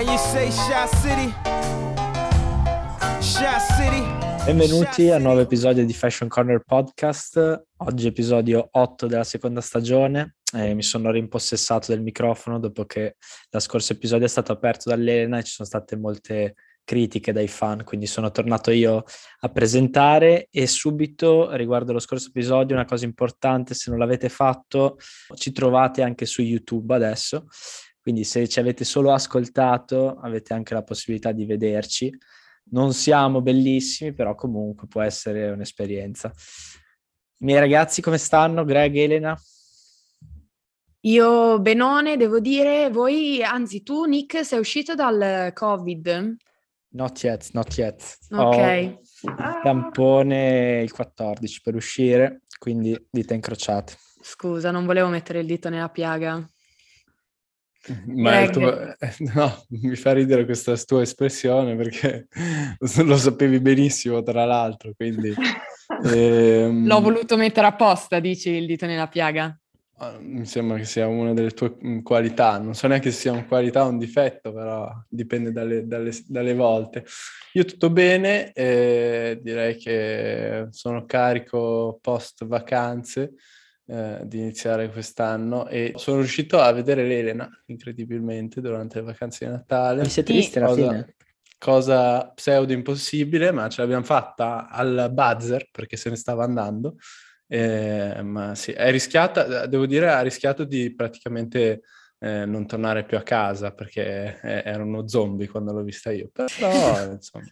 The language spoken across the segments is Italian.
And you say Shot City? Shot City? Benvenuti al nuovo episodio di Fashion Corner Podcast. Oggi episodio 8 della seconda stagione. Eh, mi sono rimpossessato del microfono dopo che lo scorso episodio è stato aperto dall'Elena e ci sono state molte critiche dai fan, quindi sono tornato io a presentare e subito riguardo lo scorso episodio una cosa importante, se non l'avete fatto ci trovate anche su YouTube adesso, quindi se ci avete solo ascoltato avete anche la possibilità di vederci. Non siamo bellissimi, però comunque può essere un'esperienza. I miei ragazzi come stanno? Greg, Elena? Io benone, devo dire, voi, anzi tu Nick sei uscito dal Covid? Not yet, not yet. Ok. Ho il tampone il 14 per uscire, quindi dita incrociate. Scusa, non volevo mettere il dito nella piaga. Ma tuo- no, mi fa ridere questa tua espressione perché lo sapevi benissimo, tra l'altro, quindi... ehm, L'ho voluto mettere apposta, dici, il dito nella piaga. ah, Mi sembra che sia una delle tue mm, qualità, non so neanche se sia una qualità o un difetto, però dipende dalle, dalle- dalle volte. Io tutto bene, eh, direi che sono carico post vacanze eh, di iniziare quest'anno e sono riuscito a vedere l'Elena, incredibilmente, durante le vacanze di Natale. Mi siete Sì. visti alla Cosa- fine? cosa pseudo impossibile, ma ce l'abbiamo fatta al buzzer perché se ne stava andando. Eh, ma sì, è rischiata, devo dire, ha rischiato di praticamente eh, non tornare più a casa perché eh, era uno zombie quando l'ho vista io. Però, insomma,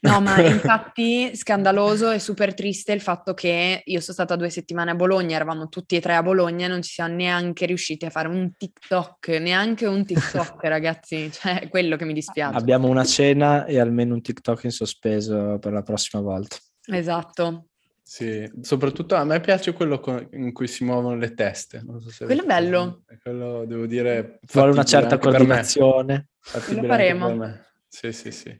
No, ma infatti scandaloso e super triste il fatto che io sono stata due settimane a Bologna, eravamo tutti e tre a Bologna e non ci siamo neanche riusciti a fare un TikTok, neanche un TikTok, ragazzi. Cioè, è quello che mi dispiace. Abbiamo una cena e almeno un TikTok in sospeso per la prossima volta. Esatto. Sì, soprattutto a me piace quello co- in cui si muovono le teste. Non so se Quello è bello. Quello devo dire. Vuole una certa coordinazione. Lo faremo. Sì, sì, sì.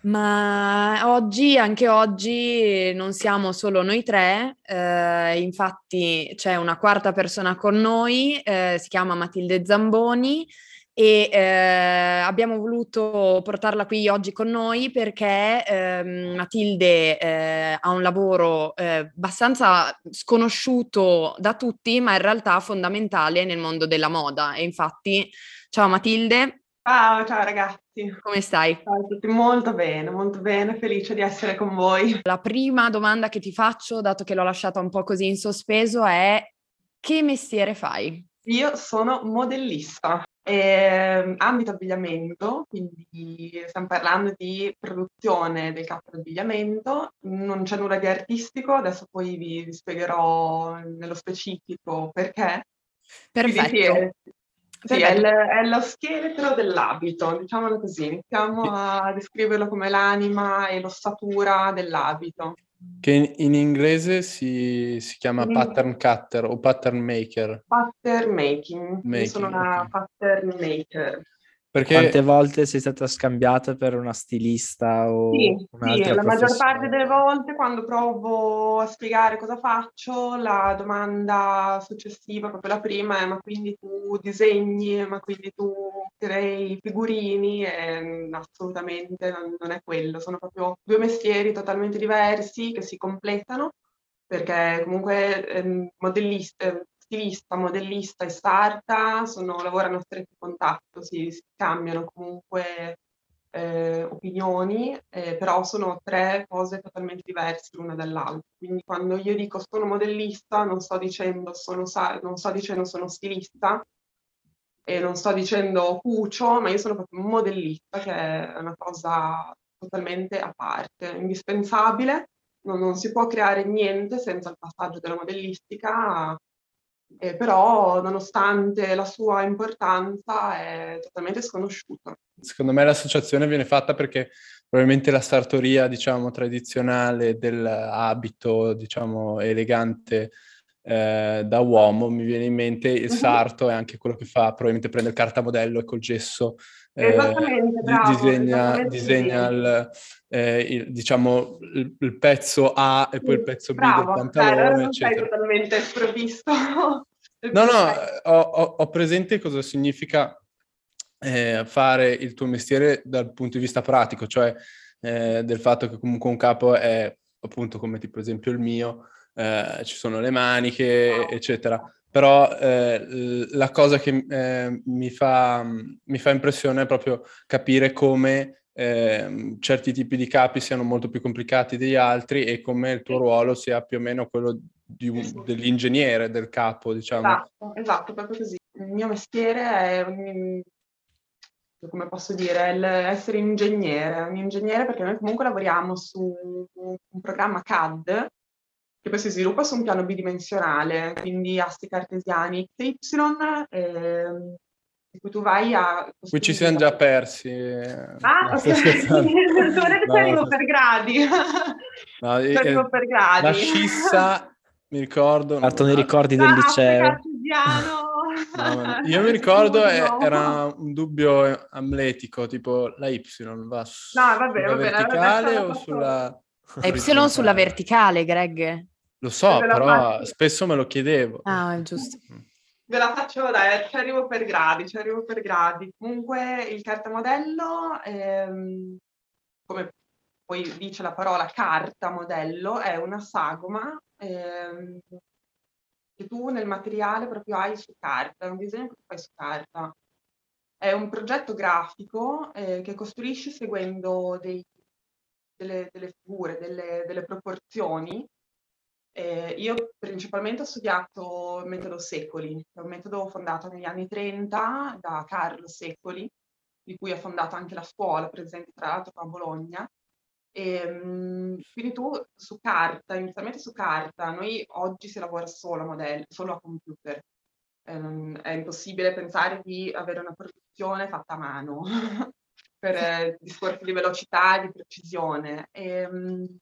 Ma oggi, anche oggi, non siamo solo noi tre, eh, infatti c'è una quarta persona con noi, eh, si chiama Matilde Zamboni e eh, abbiamo voluto portarla qui oggi con noi perché ehm, Matilde eh, ha un lavoro eh, abbastanza sconosciuto da tutti, ma in realtà fondamentale nel mondo della moda. E infatti, ciao Matilde, Ciao, ciao ragazzi. come stai? Ciao a tutti, molto bene, molto bene, felice di essere con voi. La prima domanda che ti faccio, dato che l'ho lasciata un po' così in sospeso, è che mestiere fai? Io sono modellista, ehm, ambito abbigliamento, quindi stiamo parlando di produzione del capo d'abbigliamento, non c'è nulla di artistico, adesso poi vi, vi spiegherò nello specifico perché. Quindi Perfetto. è, sì, è, il- è lo scheletro dell'abito, diciamolo così, iniziamo a descriverlo come l'anima e l'ossatura dell'abito. Che in, in inglese si, si chiama In- pattern cutter o pattern maker. Pattern making, io sono Making, una pattern maker. Perché Quante volte sei stata scambiata per una stilista o Sì, sì, un'altra la maggior parte delle volte quando provo a spiegare cosa faccio, la domanda successiva, proprio la prima, è ma quindi tu disegni, ma quindi tu crei figurini? E, mm, assolutamente non, non è quello, sono proprio due mestieri totalmente diversi che si completano, perché comunque ehm, modellista, stilista, modellista e sarta sono, lavorano a stretto contatto, si, si cambiano comunque eh, opinioni, eh, però sono tre cose totalmente diverse l'una dall'altra. Quindi quando io dico sono modellista, non sto dicendo sono, non sto dicendo sono stilista e non sto dicendo cucio, ma io sono proprio modellista, che è una cosa totalmente a parte, indispensabile. Non, non si può creare niente senza il passaggio della modellistica, eh, però nonostante la sua importanza è totalmente sconosciuta. secondo me l'associazione viene fatta perché probabilmente la sartoria, diciamo, tradizionale dell'abito, diciamo, elegante eh, da uomo, mi viene in mente il Mhm. sarto è anche quello che fa, probabilmente prende il cartamodello e col gesso Esattamente, di- bravo, disegna, esattamente disegna il, eh, il- diciamo, il, il pezzo A e poi il pezzo B del Bravo, cioè, allora pantalone, non sei totalmente sprovvisto. No, no, ho, ho- presente cosa significa eh, fare il tuo mestiere dal punto di vista pratico, cioè eh, del fatto che comunque un capo è appunto come tipo esempio il mio, eh, ci sono le maniche, eccetera. Però eh, la cosa che eh, mi, fa, mi fa impressione è proprio capire come eh, certi tipi di capi siano molto più complicati degli altri e come il tuo ruolo sia più o meno quello un, dell'ingegnere, del capo, diciamo. Esatto, esatto, proprio così. Il mio mestiere è come posso dire, essere ingegnere, un ingegnere perché noi comunque lavoriamo su un programma CAD che poi si sviluppa su un piano bidimensionale, quindi asti cartesiani x, y, eh, di cui tu vai a... Qui ci siamo già persi. Ah, ok. Dovrei no, arrivo per gradi. No, arrivo per gradi. La scissa, mi ricordo... Fatto nei ricordi del liceo. No, io mi ricordo no. era un dubbio amletico, tipo la Y va no, vabbè, sulla vabbè, verticale o sulla... La Y sulla verticale, Greg. Lo so, però spesso me lo chiedevo. Ah, è giusto. Mm. Ve la faccio, dai, ci arrivo per gradi, ci arrivo per gradi. Comunque il cartamodello, ehm, come poi dice la parola carta modello, è una sagoma ehm, che tu nel materiale proprio hai su carta, è un disegno che fai su carta. È un progetto grafico eh, che costruisci seguendo dei, delle, delle, figure, delle, delle proporzioni eh, io principalmente ho studiato il metodo Secoli, è un metodo fondato negli anni 30 da Carlo Secoli, di cui ha fondato anche la scuola, presente tra l'altro a Bologna. E, ehm, quindi tu su carta, inizialmente su carta, noi oggi si lavora solo a modello, solo a computer. Eh, è impossibile pensare di avere una produzione fatta a mano per eh, discorsi di velocità e di precisione. E, ehm,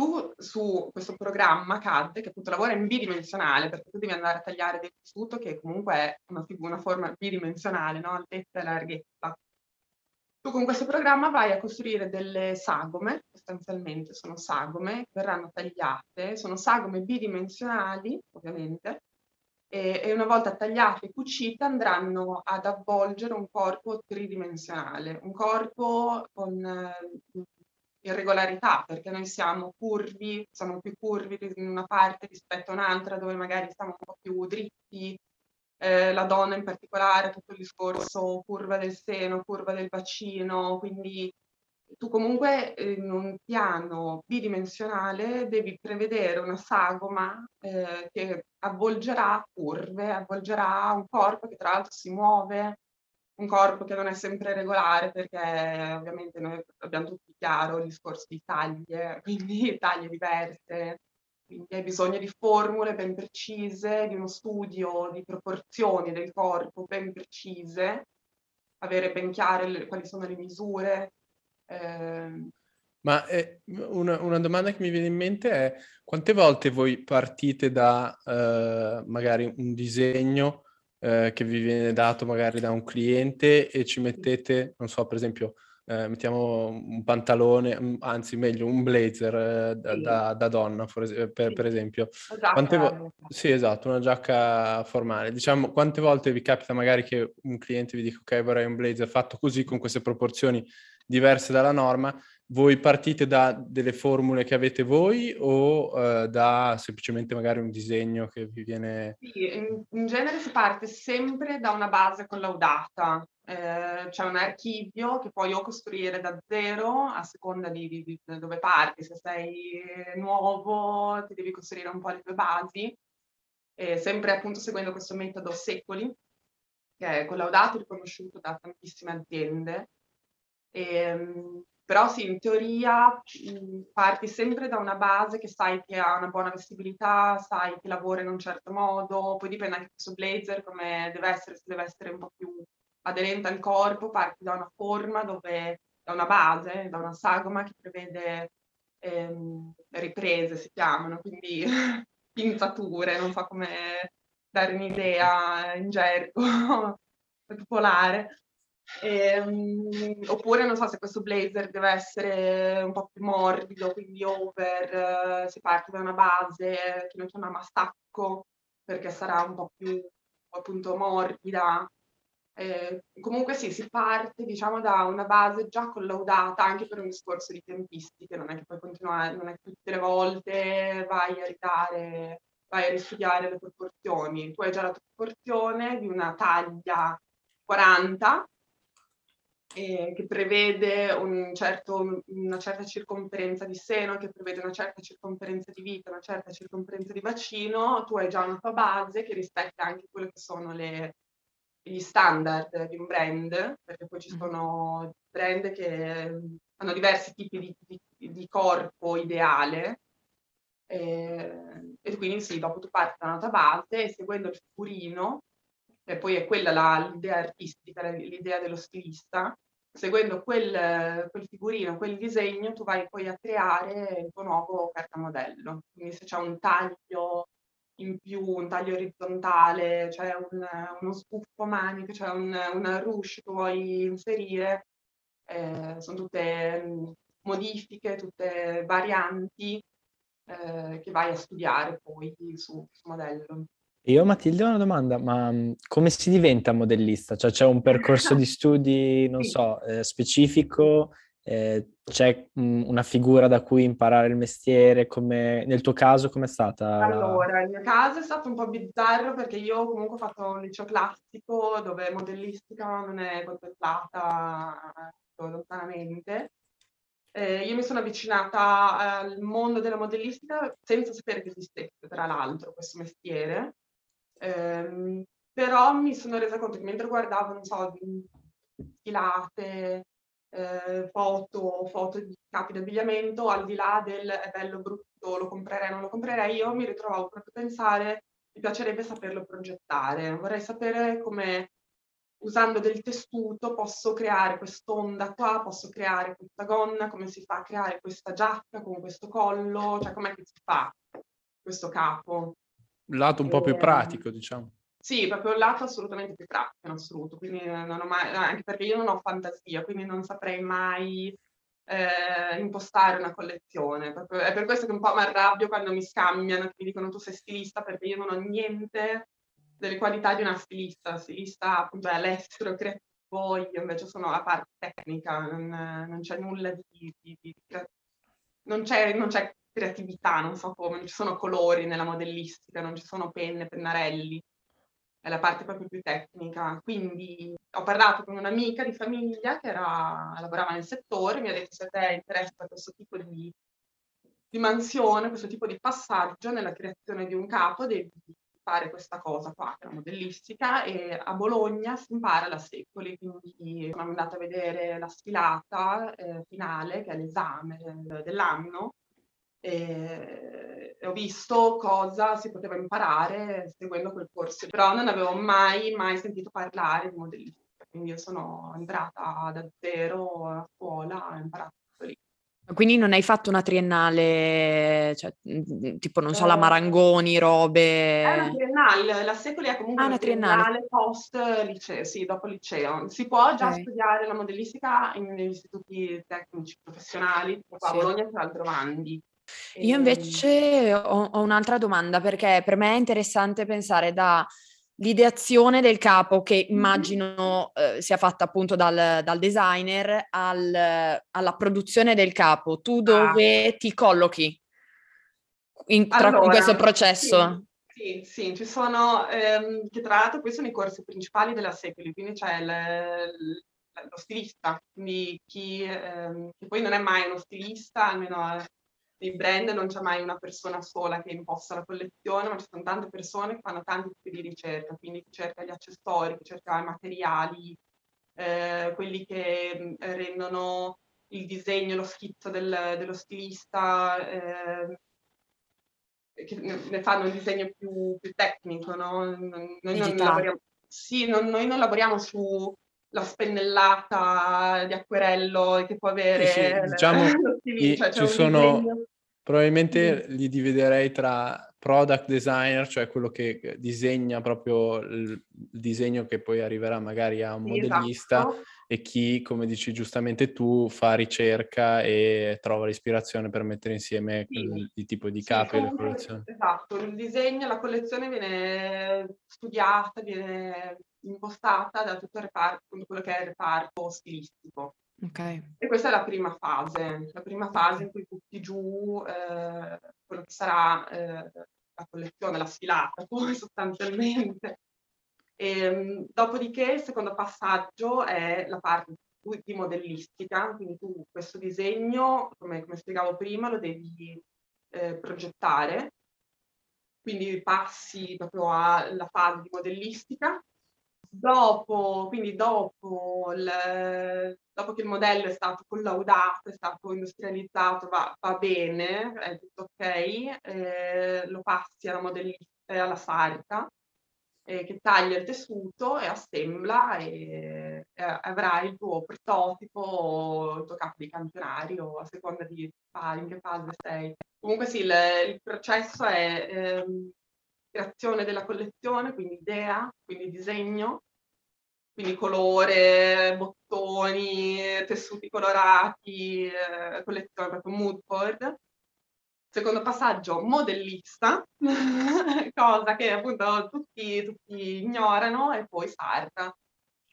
tu su questo programma CAD, che appunto lavora in bidimensionale, perché tu devi andare a tagliare del tessuto che comunque è una, una forma bidimensionale, no? altezza e larghezza. Tu con questo programma vai a costruire delle sagome, sostanzialmente sono sagome, che verranno tagliate, sono sagome bidimensionali, ovviamente, e, e una volta tagliate e cucite andranno ad avvolgere un corpo tridimensionale, un corpo con eh, irregolarità, perché noi siamo curvi, siamo più curvi in una parte rispetto a un'altra, dove magari siamo un po' più dritti, eh, la donna in particolare, tutto il discorso curva del seno, curva del bacino, quindi tu comunque in un piano bidimensionale devi prevedere una sagoma eh, che avvolgerà curve, avvolgerà un corpo che tra l'altro si muove, un corpo che non è sempre regolare perché ovviamente noi abbiamo tutti chiaro il discorso di taglie, quindi taglie diverse, quindi hai bisogno di formule ben precise, di uno studio di proporzioni del corpo ben precise, avere ben chiare le, quali sono le misure. Eh. Ma eh, una, una, domanda che mi viene in mente è quante volte voi partite da eh, magari un disegno eh, che vi viene dato magari da un cliente e ci mettete, non so, per esempio, eh, mettiamo un pantalone, anzi meglio un blazer eh, da, da, da, donna, per, per, esempio. Vo- sì, esatto, una giacca formale. Diciamo, quante volte vi capita magari che un cliente vi dica ok, vorrei un blazer fatto così, con queste proporzioni diverse dalla norma, voi partite da delle formule che avete voi o uh, da semplicemente magari un disegno che vi viene... Sì, in, in genere si parte sempre da una base collaudata, eh, c'è un archivio che puoi o costruire da zero a seconda di, di, di, dove parti, se sei nuovo ti devi costruire un po' le tue basi, eh, sempre appunto seguendo questo metodo Secoli, che è collaudato e riconosciuto da tantissime aziende. E, ehm, però sì, in teoria parti sempre da una base che sai che ha una buona vestibilità, sai che lavora in un certo modo, poi dipende anche questo blazer come deve essere, se deve essere un po' più aderente al corpo, parti da una forma dove, da una base, da una sagoma che prevede ehm, riprese, si chiamano, quindi pinzature, non so come dare un'idea in gergo popolare. Ehm, oppure non so se questo blazer deve essere un po' più morbido, quindi over, eh, si parte da una base che noi chiamiamo a stacco perché sarà un po' più appunto morbida. Eh, comunque sì, si parte diciamo da una base già collaudata anche per un discorso di tempistiche, non è che puoi continuare, non è che tutte le volte vai a ridare, vai a ristudiare le proporzioni, tu hai già la proporzione di una taglia 40 eh, che prevede un certo, una certa circonferenza di seno, che prevede una certa circonferenza di vita, una certa circonferenza di bacino, tu hai già una tua base che rispetta anche quello che sono le, gli standard di un brand, perché poi ci mm. sono brand che hanno diversi tipi di, di, di corpo ideale, eh, e quindi sì, dopo tu parti da una tua base e seguendo il figurino e poi è quella la, l'idea artistica, l'idea dello stilista, seguendo quel, quel, figurino, quel disegno, tu vai poi a creare il tuo nuovo cartamodello. Quindi se c'è un taglio in più, un taglio orizzontale, c'è un, uno sbuffo manico, c'è un, una ruche che vuoi inserire, eh, sono tutte mm, modifiche, tutte varianti eh, che vai a studiare poi su, su modello. Io Matilde ho una domanda, ma mm, come si diventa modellista? Cioè c'è un percorso di studi, non so, eh, specifico? Eh, c'è mh, mm, una figura da cui imparare il mestiere? Come... Nel tuo caso com'è stata? Allora, la... il mio caso è stato un po' bizzarro perché io comunque ho fatto un liceo classico dove modellistica non è contemplata lontanamente. Eh, io mi sono avvicinata al mondo della modellistica senza sapere che esistesse, tra l'altro, questo mestiere. Eh, però mi sono resa conto che mentre guardavo, non so, stilate, eh, foto, foto di capi d'abbigliamento, al di là del è bello, brutto, lo comprerei, non lo comprerei, io mi ritrovavo proprio a pensare, mi piacerebbe saperlo progettare, vorrei sapere come usando del tessuto posso creare quest'onda qua, posso creare questa gonna, come si fa a creare questa giacca con questo collo, cioè com'è che si fa questo capo lato un po' più ehm, pratico, diciamo. Sì, proprio il lato assolutamente più pratico in assoluto, quindi non ho mai, anche perché io non ho fantasia, quindi non saprei mai eh, impostare una collezione. Proprio, è per questo che un po' mi arrabbio quando mi scambiano, che mi dicono tu sei stilista, perché io non ho niente delle qualità di una stilista. Stilista appunto è all'estero, creativo, io invece sono la parte tecnica, non, non c'è nulla di... di, di non, c'è, non c'è creatività, non so come, non ci sono colori nella modellistica, non ci sono penne, pennarelli, è la parte proprio più tecnica. Quindi ho parlato con un'amica di famiglia che era, lavorava nel settore, mi ha detto se a te interessa questo tipo di, mansione, questo tipo di passaggio nella creazione di un capo, devi fare questa cosa qua, che è la modellistica, e a Bologna si impara da secoli, quindi sono andata a vedere la sfilata eh, finale, che è l'esame dell'anno, e ho visto cosa si poteva imparare seguendo quel corso, però non avevo mai, mai sentito parlare di modellistica, quindi io sono entrata da zero a scuola, ho imparato lì. Quindi non hai fatto una triennale, cioè, tipo, non so, la. Marangoni, robe... È una triennale, la Secoli è comunque ah, una triennale. triennale post liceo, sì, dopo liceo. Si può già okay. studiare la modellistica negli istituti tecnici professionali, tipo a Bologna tra l'altro Vandi. Io ehm invece ho, ho un'altra domanda perché per me è interessante pensare da l'ideazione del capo che immagino eh, sia fatta appunto dal, dal designer al, alla produzione del capo. Tu ah. dove ah. ti collochi in, tra, allora, in questo processo? Sì, sì, sì ci sono, ehm, che tra l'altro questi sono i corsi principali della Secoli, quindi c'è il, lo stilista, quindi chi, ehm, che poi non è mai uno stilista, almeno nei brand non c'è mai una persona sola che imposta la collezione, ma ci sono tante persone che fanno tanti tipi di ricerca, quindi chi cerca gli accessori, chi cerca i materiali, eh, quelli che mm, rendono il disegno, lo schizzo del, dello stilista, eh, che ne fanno un disegno più, più tecnico, no? Noi non, lavoriamo, sì, non, noi non lavoriamo su la spennellata di acquerello che può avere sì, sì, diciamo, i, cioè, ci sono disegno. probabilmente li dividerei tra product designer, cioè quello che disegna proprio il disegno che poi arriverà magari a un modellista, esatto. E chi, come dici giustamente tu, fa ricerca e trova l'ispirazione per mettere insieme sì. il, il, tipo di capi sì, e le collezioni. Esatto, il disegno, la collezione viene studiata, viene impostata da tutto il reparto, quello che è il reparto stilistico. Okay. E questa è la prima fase, la prima fase in cui butti giù eh, quello che sarà eh, la collezione, la sfilata, poi sostanzialmente. E, ehm, dopodiché il secondo passaggio è la parte di modellistica, quindi tu questo disegno, come, come spiegavo prima, lo devi eh, progettare, quindi passi proprio alla fase di modellistica. Dopo, quindi dopo, il, dopo che il modello è stato collaudato, è stato industrializzato, va, va bene, è tutto ok, eh, lo passi alla modellista e alla sarta eh, che taglia il tessuto e assembla e, e avrai il tuo prototipo, il tuo capo di campionario, a seconda di in che fase sei. Comunque sì, il, il processo è ehm, creazione della collezione, quindi idea, quindi disegno, quindi colore, bottoni, tessuti colorati, eh, collezione proprio mood board. Secondo passaggio, modellista, cosa che appunto tutti, tutti ignorano, e poi sarta.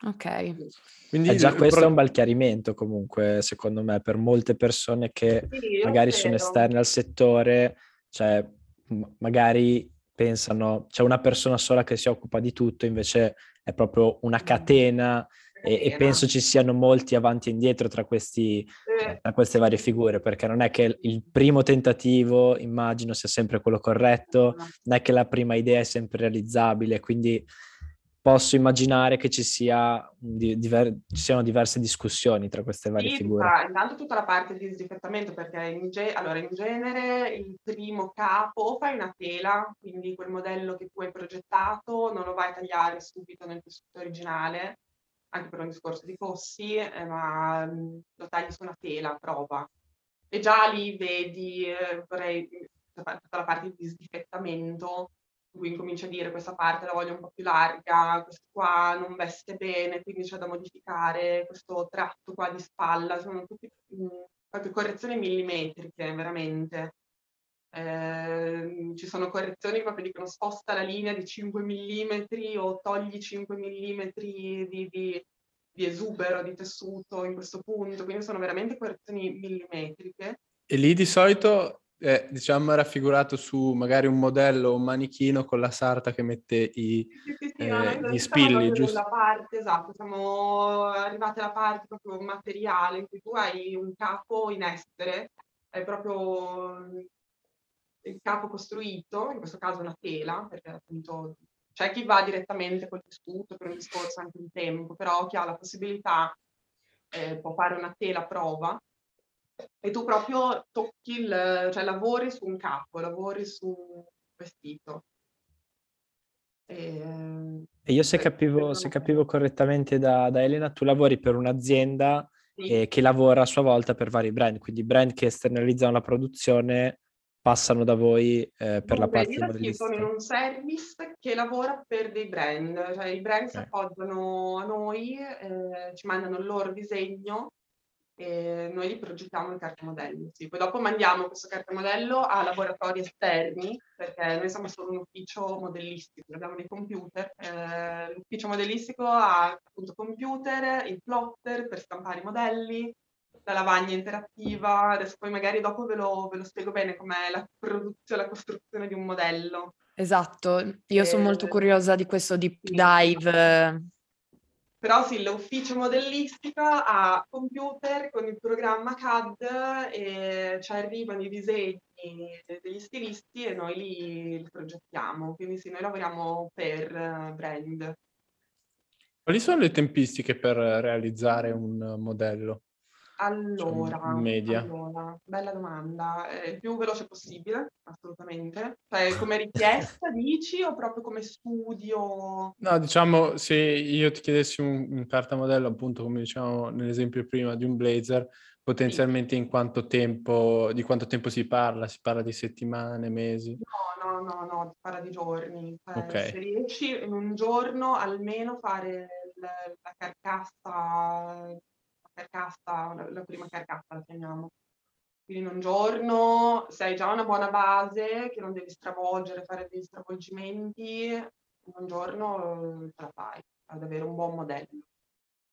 Ok. Quindi eh già questo pro... è un bel chiarimento comunque, secondo me, per molte persone che sì, magari sono esterne al settore, cioè magari pensano c'è una persona sola che si occupa di tutto, invece è proprio una catena e, e, penso ci siano molti avanti e indietro tra, questi, tra queste varie figure, perché non è che il primo tentativo, immagino, sia sempre quello corretto, non è che la prima idea è sempre realizzabile, quindi posso immaginare che ci, sia diver- ci siano diverse discussioni tra queste varie sì, figure. Intanto tutta la parte di disdifettamento, perché in, ge- allora, in genere il primo capo o fai una tela, quindi quel modello che tu hai progettato non lo vai a tagliare subito nel tessuto originale, anche per un discorso di costi, eh, ma mh, lo tagli su una tela prova. E già lì vedi, eh, vorrei, tutta la parte di disdifettamento, cui incomincia a dire questa parte la voglio un po' più larga, questo qua non veste bene, quindi c'è da modificare questo tratto qua di spalla, sono tutte correzioni millimetriche veramente. Eh, ci sono correzioni che proprio dicono sposta la linea di 5 mm o togli 5 mm di, di, di, esubero di tessuto in questo punto, quindi sono veramente correzioni millimetriche. E lì di solito eh, diciamo raffigurato su magari un modello, un manichino con la sarta che mette i, sì, sì, sì, eh, gli spilli, giusto? Parte, esatto, siamo arrivati alla parte proprio materiale in cui tu hai un capo in essere, è proprio il capo costruito, in questo caso una tela, perché appunto c'è chi va direttamente col tessuto per un discorso anche di tempo, però chi ha la possibilità eh, può fare una tela prova e tu proprio tocchi il, cioè lavori su un capo, lavori su un vestito. E, e io se capivo, se capivo correttamente da, da, Elena, tu lavori per un'azienda sì. eh, che lavora a sua volta per vari brand, quindi brand che esternalizzano la produzione passano da voi eh, per la parte modellistica? Sono in un service che lavora per dei brand, cioè i brand okay. si appoggiano a noi, eh, ci mandano il loro disegno e noi li progettiamo in carta modello. Sì. Poi dopo mandiamo questo carta modello a laboratori esterni, perché noi siamo solo un ufficio modellistico, abbiamo dei computer. Eh, l'ufficio modellistico ha appunto computer, il plotter per stampare i modelli, la lavagna interattiva, adesso poi magari dopo ve lo, ve lo spiego bene com'è la produzione, la costruzione di un modello. Esatto, io e... sono molto curiosa di questo deep dive però sì, l'ufficio modellistico ha computer con il programma CAD e ci arrivano i disegni degli stilisti e noi li, li progettiamo. Quindi sì, noi lavoriamo per brand. Quali sono le tempistiche per realizzare un modello? Allora, media. allora, bella domanda. Eh, il più veloce possibile, assolutamente. Cioè, come richiesta dici o proprio come studio? No, diciamo, se io ti chiedessi un, un carta modello, appunto, come diciamo nell'esempio prima, di un blazer, Potenzialmente in quanto tempo, di quanto tempo si parla? Si parla di settimane, mesi? No, no, no, no, si parla di giorni. Cioè, Ok. Se riesci in un giorno almeno fare la, la carcassa, carcassa, la, la prima carcassa la chiamiamo. Quindi in un giorno, se hai già una buona base, che non devi stravolgere, fare degli stravolgimenti, in un giorno eh, ce la fai ad avere un buon modello.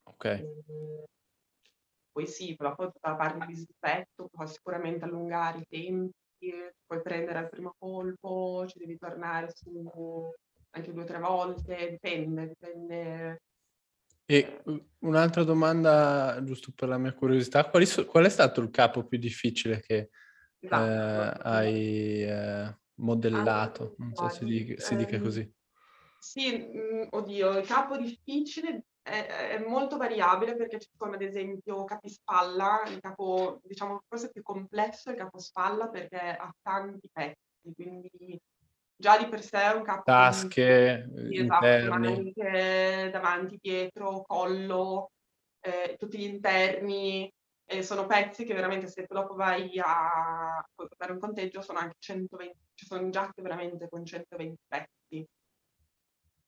Ok. Eh, Poi sì, però poi tutta la parte di disinfetto può sicuramente allungare i tempi, puoi prendere al primo colpo, ci devi tornare su anche due o tre volte, dipende, dipende. E uh, un'altra domanda, giusto per la mia curiosità, so- qual è stato il capo più difficile che eh, hai eh, modellato? Non so se, di- si dica ehm, così. Sì, mm, oddio, il capo difficile è, è molto variabile perché ci sono ad esempio capispalla, il capo diciamo forse più complesso è il capo spalla perché ha tanti pezzi, quindi già di per sé è un capo Tasche, Sì, esatto, ma interni. anche davanti, dietro, collo, eh, tutti gli interni, eh, sono pezzi che veramente se dopo vai a puoi fare un conteggio sono anche 120, ci sono giacche veramente con 120 pezzi.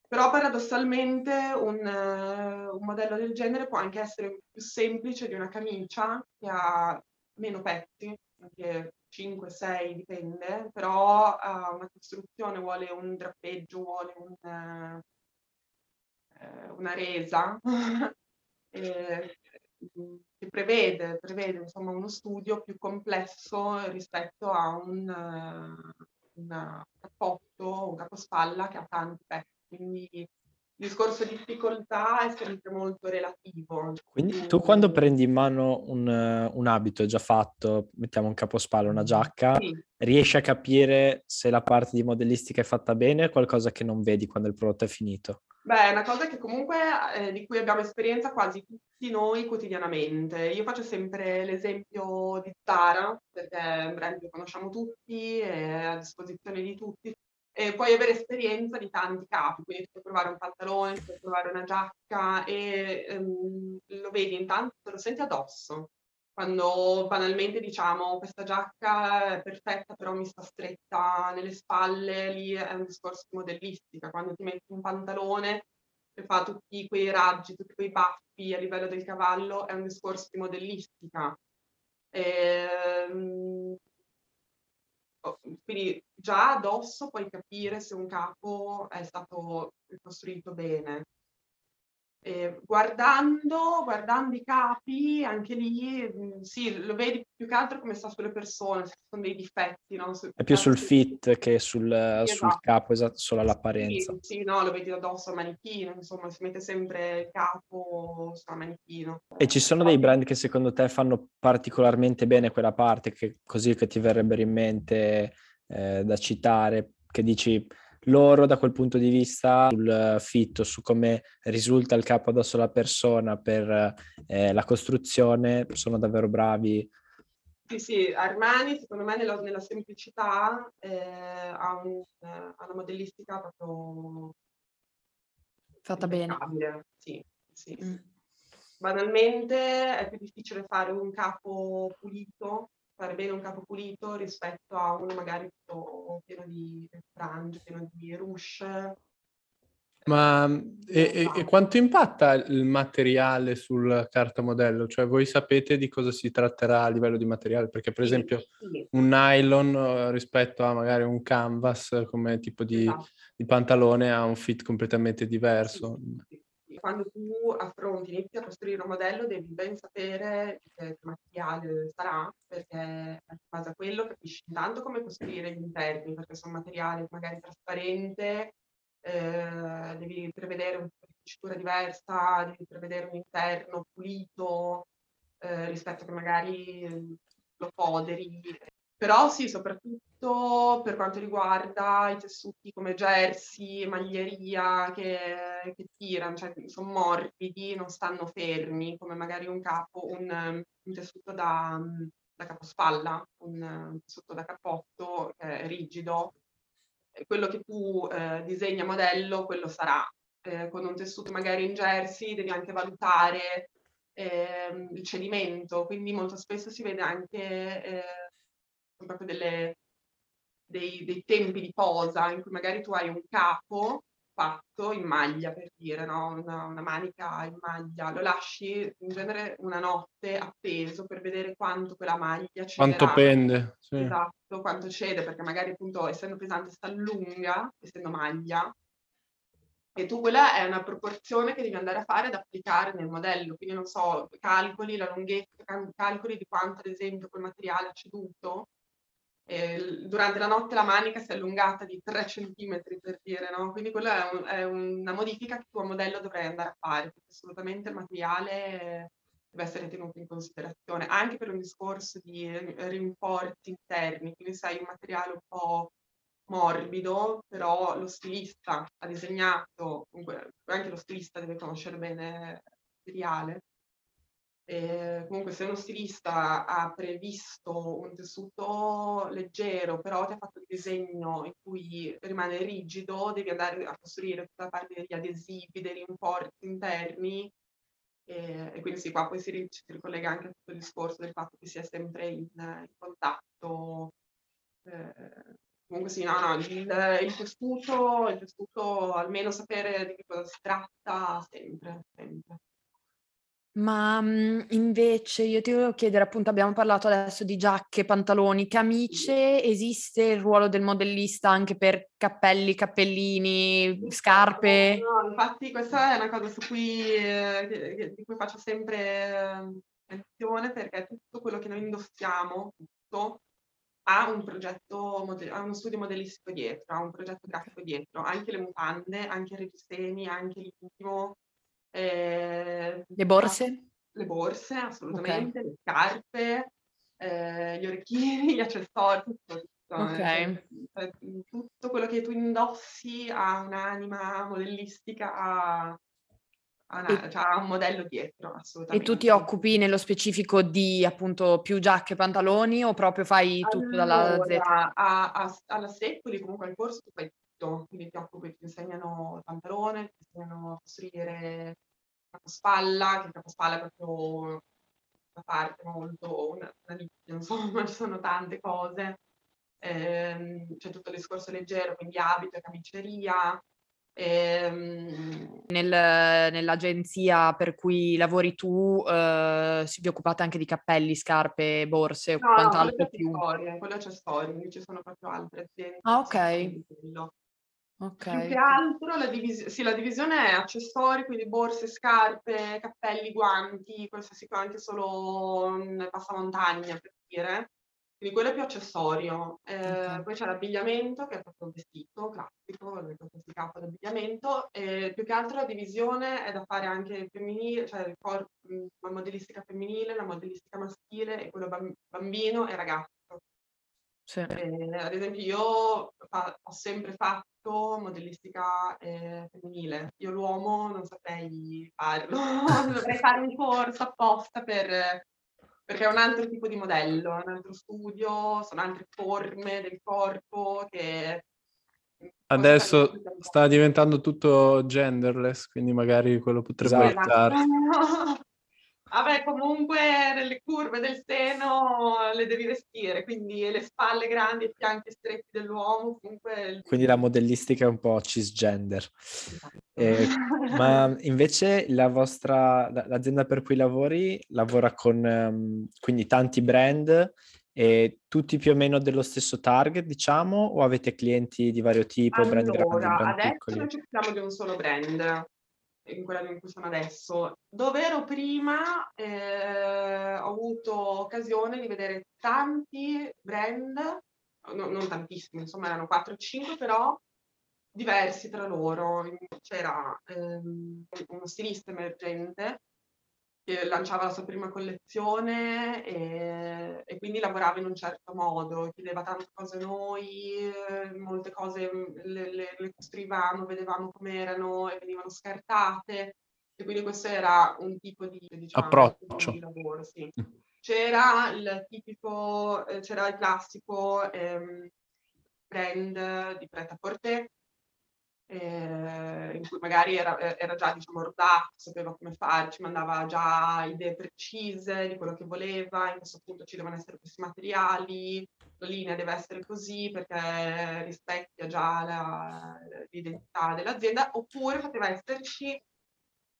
Però paradossalmente un, eh, un modello del genere può anche essere più semplice di una camicia che ha meno pezzi, anche 5-6 dipende, però ha una costruzione, vuole un drappeggio, vuole un, eh, una resa eh, che prevede, prevede insomma, uno studio più complesso rispetto a un, eh, un cappotto, un capospalla che ha tanti pezzi. Quindi il discorso di difficoltà è sempre molto relativo. Quindi tu quando prendi in mano un, eh, un abito già fatto, mettiamo un capospalla, una giacca, Sì, riesci a capire se la parte di modellistica è fatta bene o qualcosa che non vedi quando il prodotto è finito? Beh, è una cosa che comunque eh, di cui abbiamo esperienza quasi tutti noi quotidianamente. Io faccio sempre l'esempio di Zara, perché è un brand che conosciamo tutti, è a disposizione di tutti. E puoi avere esperienza di tanti capi, quindi puoi provare un pantalone, puoi provare una giacca e ehm, lo vedi intanto, te lo senti addosso. Quando banalmente diciamo questa giacca è perfetta, però mi sta stretta nelle spalle, lì è un discorso di modellistica. Quando ti metti un pantalone che fa tutti quei raggi, tutti quei baffi a livello del cavallo, è un discorso di modellistica. Ehm, oh, quindi già addosso puoi capire se un capo è stato costruito bene. E guardando, guardando i capi, anche lì, mh, sì, lo vedi più che altro come sta sulle persone, se sono dei difetti, no? Su- È più sul fit che sul, Sì, sul esatto. capo, esatto, solo all'apparenza. Sì, sì, no, lo vedi addosso al manichino, insomma, si mette sempre il capo sul manichino. E ci sono dei brand che secondo te fanno particolarmente bene quella parte, che così che ti verrebbero in mente eh, da citare, che dici loro da quel punto di vista sul fit, su come risulta il capo addosso alla persona per eh, la costruzione, sono davvero bravi. Sì, sì, Armani secondo me nella, nella semplicità eh, ha, un- eh, ha una modellistica proprio Fatta bene. sì, sì. Mm. Banalmente è più difficile fare un capo pulito, fare bene un capo pulito rispetto a uno magari tutto pieno di frange, pieno di ruche. Ma e, e- e quanto impatta il materiale sul cartamodello? Cioè voi sapete di cosa si tratterà a livello di materiale? Perché per esempio un nylon eh, rispetto a magari un canvas eh, come tipo di, esatto. di pantalone ha un fit completamente diverso. Sì, sì. Quando tu affronti, inizi a costruire un modello, devi ben sapere che materiale sarà, perché in base a quello capisci intanto come costruire gli interni, perché sono materiali magari trasparente, eh, devi prevedere una cucitura diversa, devi prevedere un interno pulito, eh, rispetto che magari lo foderi. Però sì, soprattutto per quanto riguarda i tessuti come jersey, maglieria che, che tirano, cioè sono morbidi, non stanno fermi, come magari un capo, un, un tessuto da, da capospalla, un, tessuto da cappotto è rigido. Quello che tu eh, disegni a modello, quello sarà. Eh, con un tessuto magari in jersey devi anche valutare ehm, il cedimento, quindi molto spesso si vede anche eh, proprio delle, dei, dei tempi di posa in cui magari tu hai un capo fatto in maglia per dire, no? una, una, manica in maglia, lo lasci in genere una notte appeso per vedere quanto quella maglia cederà. Quanto pende. Sì. Esatto, quanto cede, perché magari appunto essendo pesante sta lunga, essendo maglia, e tu quella è una proporzione che devi andare a fare ad applicare nel modello, quindi non so, calcoli la lunghezza, calcoli di quanto ad esempio quel materiale ha ceduto eh, durante la notte la manica si è allungata di 3 cm per dire, no? Quindi quella è, un, è, una modifica che tu a modello dovrai andare a fare, perché assolutamente il materiale deve essere tenuto in considerazione, anche per un discorso di rinforzi interni, quindi se hai un materiale un po' morbido, però lo stilista ha disegnato, comunque anche lo stilista deve conoscere bene il materiale, eh, comunque se uno stilista ha previsto un tessuto leggero, però ti ha fatto il disegno in cui rimane rigido, devi andare a costruire tutta la parte degli adesivi, dei rinforzi interni. Eh, e quindi sì, qua poi si, si, ricollega anche a tutto il discorso del fatto che sia sempre in, in contatto. Eh, comunque sì, no, no, il, il, tessuto, il tessuto, almeno sapere di cosa si tratta, sempre, sempre. Ma, mhmm, invece io ti volevo chiedere, appunto abbiamo parlato adesso di giacche, pantaloni, camicie, esiste il ruolo del modellista anche per cappelli, cappellini, scarpe? No, infatti questa è una cosa su cui ehm, di cui faccio sempre menzione, perché tutto quello che noi indossiamo, tutto, ha un progetto ha uno studio modellistico dietro, ha un progetto grafico dietro, anche le mutande, anche i reggiseni, anche l'intimo. Eh, le borse? Le borse, assolutamente, okay. le scarpe, eh, gli orecchini, gli accessori, tutto, tutto, eh, okay. cioè, tutto quello che tu indossi ha un'anima modellistica, ha, una, e, cioè, ha un modello dietro, assolutamente. E tu ti occupi nello specifico di appunto più giacche e pantaloni o proprio fai tutto allora, dalla Z? A, a, alla Secoli, comunque al corso tu fai tutto, quindi ti occupi, ti insegnano il pantalone, ti insegnano a costruire capospalla, che il capospalla è proprio una parte molto, una, una nicchia, insomma, ci sono tante cose. Eh, c'è tutto il discorso leggero, quindi abito e camiceria. Ehm... Nel, nell'agenzia per cui lavori tu eh, vi occupate anche di cappelli, scarpe, borse o no, quant'altro più? Storia, quello c'è storia, quindi ci sono proprio altre aziende. Ah, ok. Okay. Più che altro la, divis- sì, la divisione è accessori, quindi borse, scarpe, cappelli, guanti, questo è sicuramente solo nel passamontagna per dire. Quindi quello è più accessorio. Eh, okay. Poi c'è l'abbigliamento, che è proprio un vestito classico, qualsiasi capo d'abbigliamento. E più che altro la divisione è da fare anche femminile, cioè il corpo, la modellistica femminile, la modellistica maschile e quello bambino e ragazzo. Sì. Eh, ad esempio io fa- ho sempre fatto modellistica eh, femminile, io l'uomo non saprei farlo, dovrei fare un corso apposta per, perché è un altro tipo di modello, è un altro studio, sono altre forme del corpo che... Adesso sta diventando tutto genderless, quindi magari quello potrebbe esatto. aiutare. Vabbè, comunque nelle curve del seno le devi vestire, quindi le spalle grandi e i fianchi stretti dell'uomo. Comunque... Quindi la modellistica è un po' cisgender. Esatto. Eh, ma invece la vostra, l'azienda per cui lavori lavora con um, quindi tanti brand e tutti più o meno dello stesso target, diciamo, o avete clienti di vario tipo, allora, brand grandi, brand adesso piccoli? noi ci occupiamo di un solo brand in quella in cui sono adesso. Dove ero prima eh, ho avuto occasione di vedere tanti brand, no, non tantissimi, insomma erano 4-5 però diversi tra loro. C'era ehm, uno stilista emergente lanciava la sua prima collezione e, e, quindi lavorava in un certo modo, chiedeva tante cose a noi, molte cose le, le, le costruivamo, vedevamo com'erano e venivano scartate e quindi questo era un tipo di diciamo, approccio di lavoro. Sì. Mm. C'era il tipico, eh, c'era il classico ehm, brand di prêt-à-porter eh, in cui magari era, era già diciamo rodato, sapeva come fare, ci mandava già idee precise di quello che voleva, in questo punto ci devono essere questi materiali, la linea deve essere così perché rispecchia già la, l'identità dell'azienda, oppure poteva esserci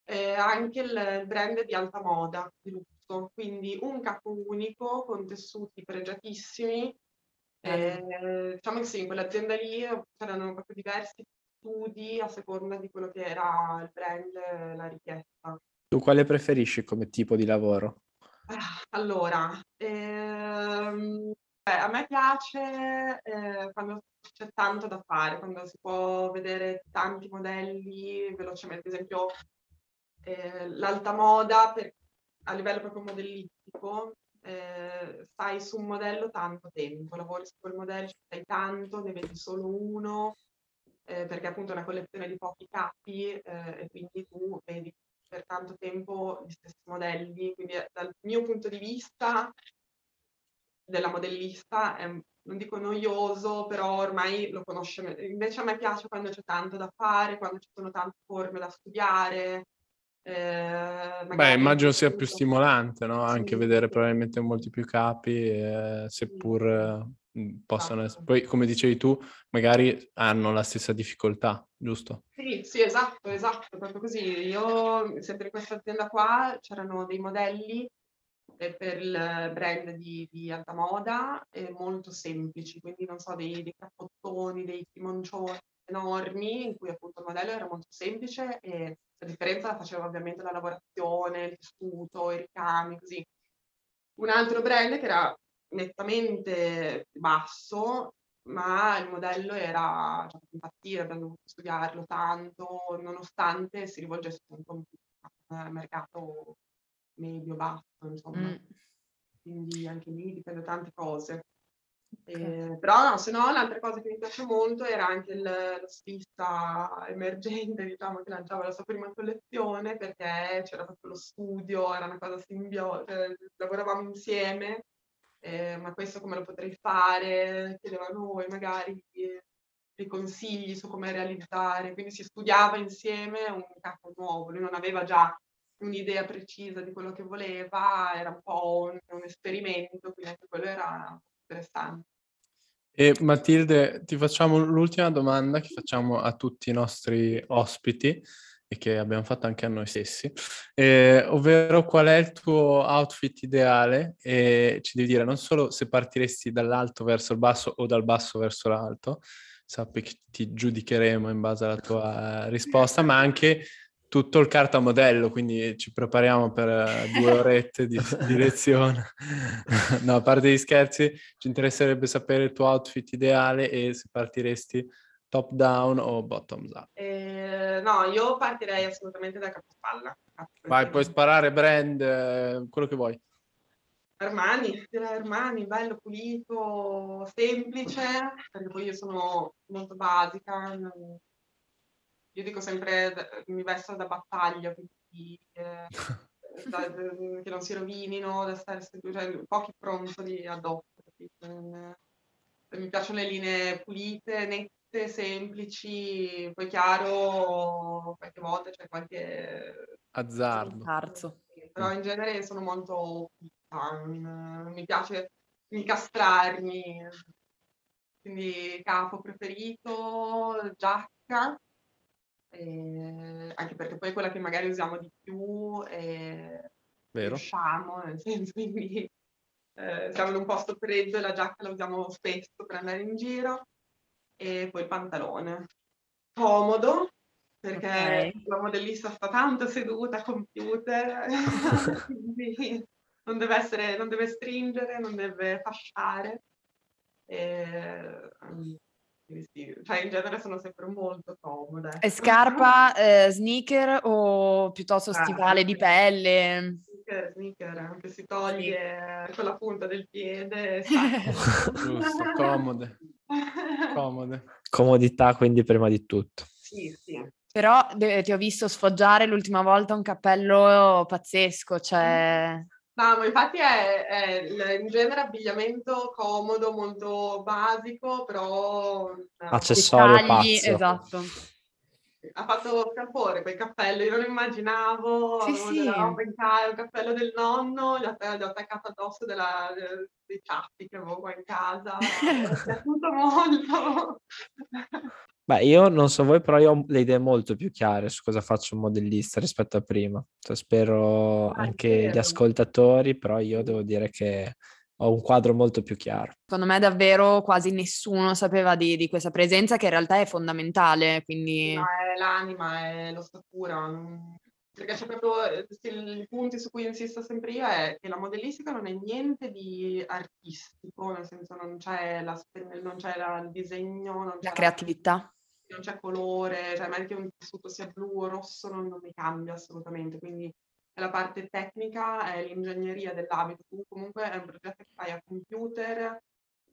eh, anche il brand di alta moda, di lusso, quindi un capo unico con tessuti pregiatissimi. Eh, diciamo che sì, in quell'azienda lì c'erano proprio diversi studi a seconda di quello che era il brand, la richiesta. Tu quale preferisci come tipo di lavoro? Ah, allora, ehm, beh, a me piace eh, quando c'è tanto da fare, quando si può vedere tanti modelli velocemente, ad esempio eh, l'alta moda per, a livello proprio modellistico, eh, stai su un modello tanto tempo, lavori su quel modello, stai tanto, ne vedi solo uno, eh, perché appunto è una collezione di pochi capi eh, e quindi tu vedi per tanto tempo gli stessi modelli. Quindi eh, dal mio punto di vista della modellista è, non dico noioso, però ormai lo conosce. Invece a me piace quando c'è tanto da fare, quando ci sono tante forme da studiare. Eh, Beh, immagino sia più stimolante, no? Anche sì. vedere probabilmente molti più capi, eh, seppur Mm, possano essere. Poi, come dicevi tu, magari hanno la stessa difficoltà, giusto? Sì, sì, esatto, esatto, proprio così. Io, sempre in questa azienda qua, c'erano dei modelli per il brand di, di alta moda eh, molto semplici, quindi non so, dei, dei cappottoni, dei timoncioni enormi, in cui appunto il modello era molto semplice e la differenza la faceva ovviamente la lavorazione, il tessuto, i ricami, così. Un altro brand che era nettamente basso, ma il modello era cioè, impazzire, abbiamo dovuto studiarlo tanto, nonostante si rivolgesse un mercato medio-basso, insomma. Mm. Quindi anche lì dipende da tante cose. Okay. Eh, però no, se no l'altra cosa che mi piace molto era anche il, lo stilista emergente, diciamo, che lanciava la sua prima collezione perché c'era proprio lo studio, era una cosa simbiotica, cioè, lavoravamo insieme eh, ma questo come lo potrei fare, chiedevano noi magari dei consigli su come realizzare, quindi si studiava insieme un capo nuovo, lui non aveva già un'idea precisa di quello che voleva, era un po' un, un esperimento, quindi anche quello era interessante. E Matilde, ti facciamo l'ultima domanda che facciamo a tutti i nostri ospiti e che abbiamo fatto anche a noi stessi, eh, ovvero qual è il tuo outfit ideale e ci devi dire non solo se partiresti dall'alto verso il basso o dal basso verso l'alto, sappi che ti giudicheremo in base alla tua risposta, ma anche tutto il cartamodello, quindi ci prepariamo per eh, due orette di, di lezione. no, a parte gli scherzi, ci interesserebbe sapere il tuo outfit ideale e se partiresti top down o bottoms up? Eh, no, io partirei assolutamente da capospalla. Vai, puoi sparare brand, eh, quello che vuoi. Armani, direi Armani, bello, pulito, semplice, perché poi io sono molto basica. Io dico sempre, mi vesto da battaglia, quindi eh, da, che non si rovinino, da stare cioè, pochi pronti addosso. Mi piacciono le linee pulite, nette semplici, poi chiaro, qualche volta c'è qualche azzardo. Tarzo. Però in genere sono molto mi piace incastrarmi. Quindi capo preferito, giacca, eh, anche perché poi è quella che magari usiamo di più e Vero. riusciamo, nel senso, quindi eh, siamo in un posto freddo e la giacca la usiamo spesso per andare in giro e poi il pantalone. Comodo, perché okay. la modellista sta tanto seduta a computer, quindi non deve, essere, non deve stringere, non deve fasciare. E, sì, cioè in genere sono sempre molto comode. E scarpa, eh, sneaker o piuttosto stivale di pelle? Sneaker, sneaker, anche si toglie sì. con la punta del piede. Giusto, comode. Comode. Comodità quindi prima di tutto. Sì, sì. Però de- ti ho visto sfoggiare l'ultima volta un cappello pazzesco, cioè... No, ma infatti è, è in genere abbigliamento comodo, molto basico, però... Accessorio Dettagli, pazzo. Esatto. Ha fatto scalpore quel cappello, io non immaginavo, Sì, sì. casa, il cappello del nonno, gli ho, gli ho attaccato addosso della, de- dei ciappi che avevo qua in casa, mi è piaciuto molto. Beh, io non so voi, però io ho le idee molto più chiare su cosa faccio un modellista rispetto a prima. Cioè, spero Ah, anche gli ascoltatori, però io devo dire che ho un quadro molto più chiaro. Secondo me davvero quasi nessuno sapeva di, di questa presenza che in realtà è fondamentale, quindi No, è l'anima, è l'ossatura. Perché c'è proprio eh, sì, i punti su cui insisto sempre io è che la modellistica non è niente di artistico, nel senso non c'è, la, non c'è la- il disegno, non c'è la creatività. non c'è colore, cioè magari che un tessuto sia blu o rosso non, non mi cambia assolutamente, quindi la parte tecnica, è l'ingegneria dell'abito, tu comunque è un progetto che fai a computer,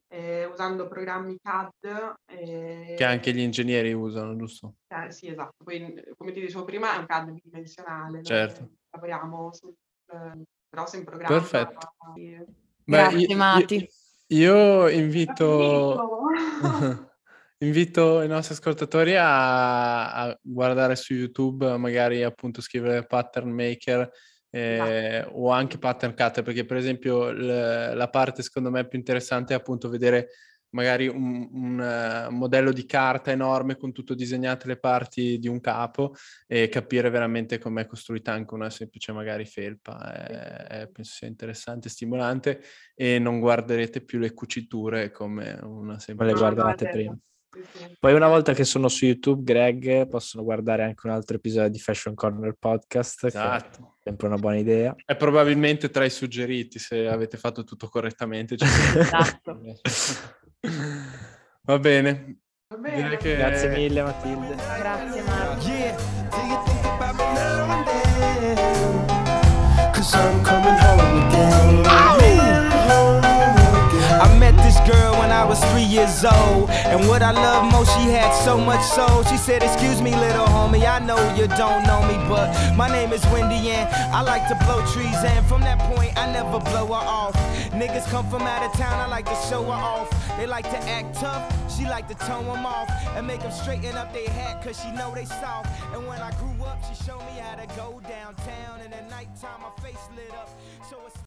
eh, usando programmi CAD. eh, Che anche gli ingegneri usano, giusto? eh, sì, esatto, poi come ti dicevo prima è un CAD bidimensionale, noi Certo. lavoriamo sul, eh, però in programma. Perfetto. eh, Grazie, io- io- Mati. Io invito, Finito. invito i nostri ascoltatori a, a guardare su YouTube, magari appunto scrivere pattern maker eh, o anche pattern cutter, perché per esempio l- la parte secondo me più interessante è appunto vedere magari un, un, eh, modello di carta enorme con tutto disegnate le parti di un capo e capire veramente com'è costruita anche una semplice magari felpa. È- è- penso sia interessante, stimolante e non guarderete più le cuciture come una semplice... le guardavate è vero. prima. Poi una volta che sono su YouTube, Greg, possono guardare anche un altro episodio di Fashion Corner Podcast, che è Esatto. sempre una buona idea. È probabilmente tra i suggeriti se avete fatto tutto correttamente. Esatto. Va bene. Va bene. Direi che- Grazie mille Matilde. Grazie Mati. Was three years old. And what I love most, she had so much soul. She said, Excuse me, little homie, I know you don't know me, but my name is Wendy and I like to blow trees. And from that point, I never blow her off. Niggas come from out of town, I like to show her off. They like to act tough, she like to tone them off. And make them straighten up their hat, cause she know they soft. And when I grew up, she showed me how to go downtown. And at nighttime, my face lit up. So it's